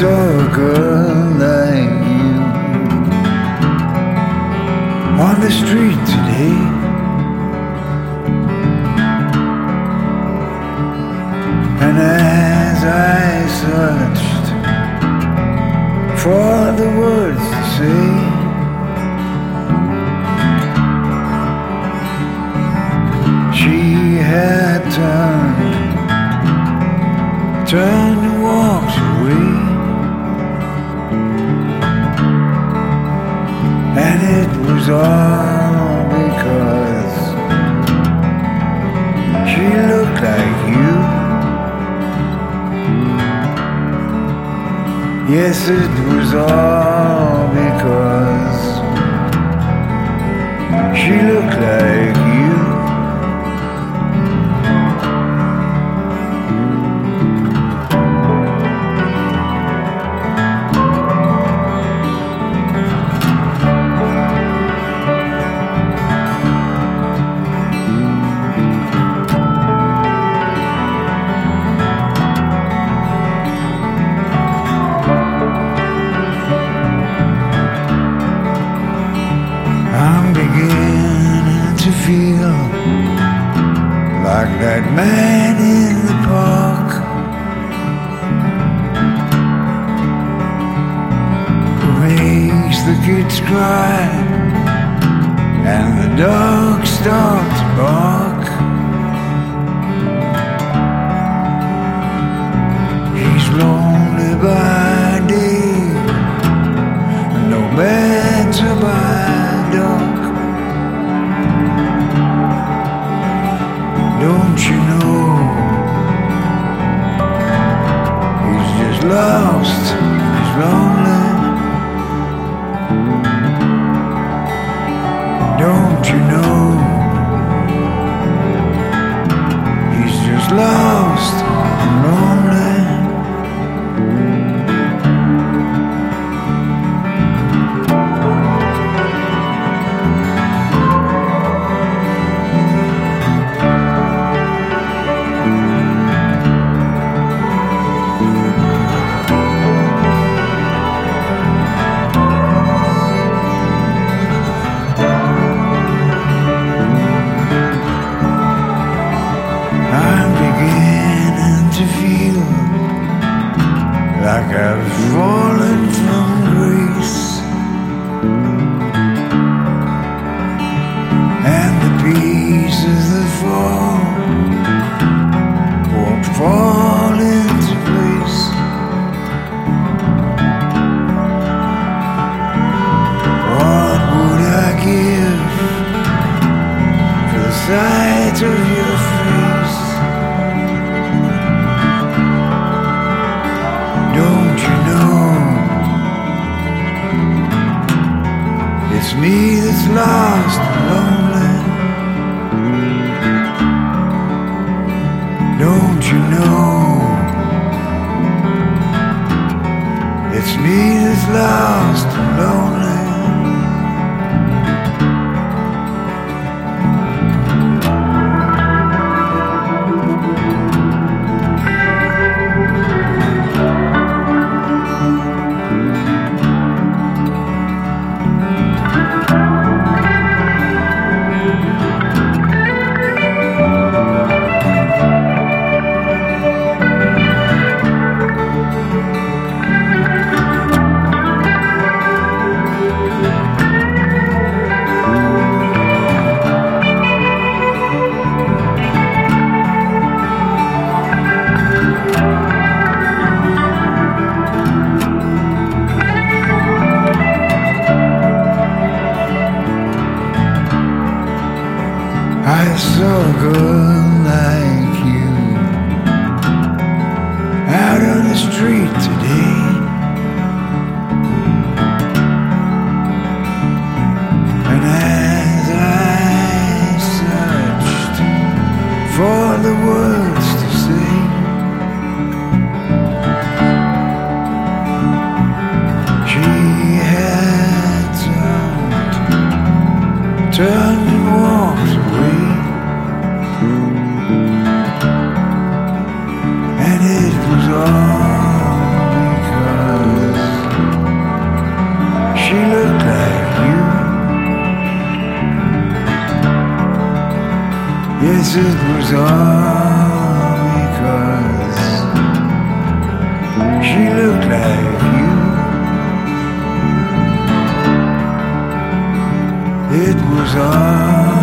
saw a girl like you on the street today. And as I searched for the words to say, she had turned, turned was all because she looked like you. Yes, it was all because she looked like that man in the park makes the kids cry and the dogs start to bark. Sight of your face? Don't you know it's me that's lost and lonely? Don't you know it's me that's lost and lonely? Like you out on the street today. Yes, it was all because she looked like you. It was all.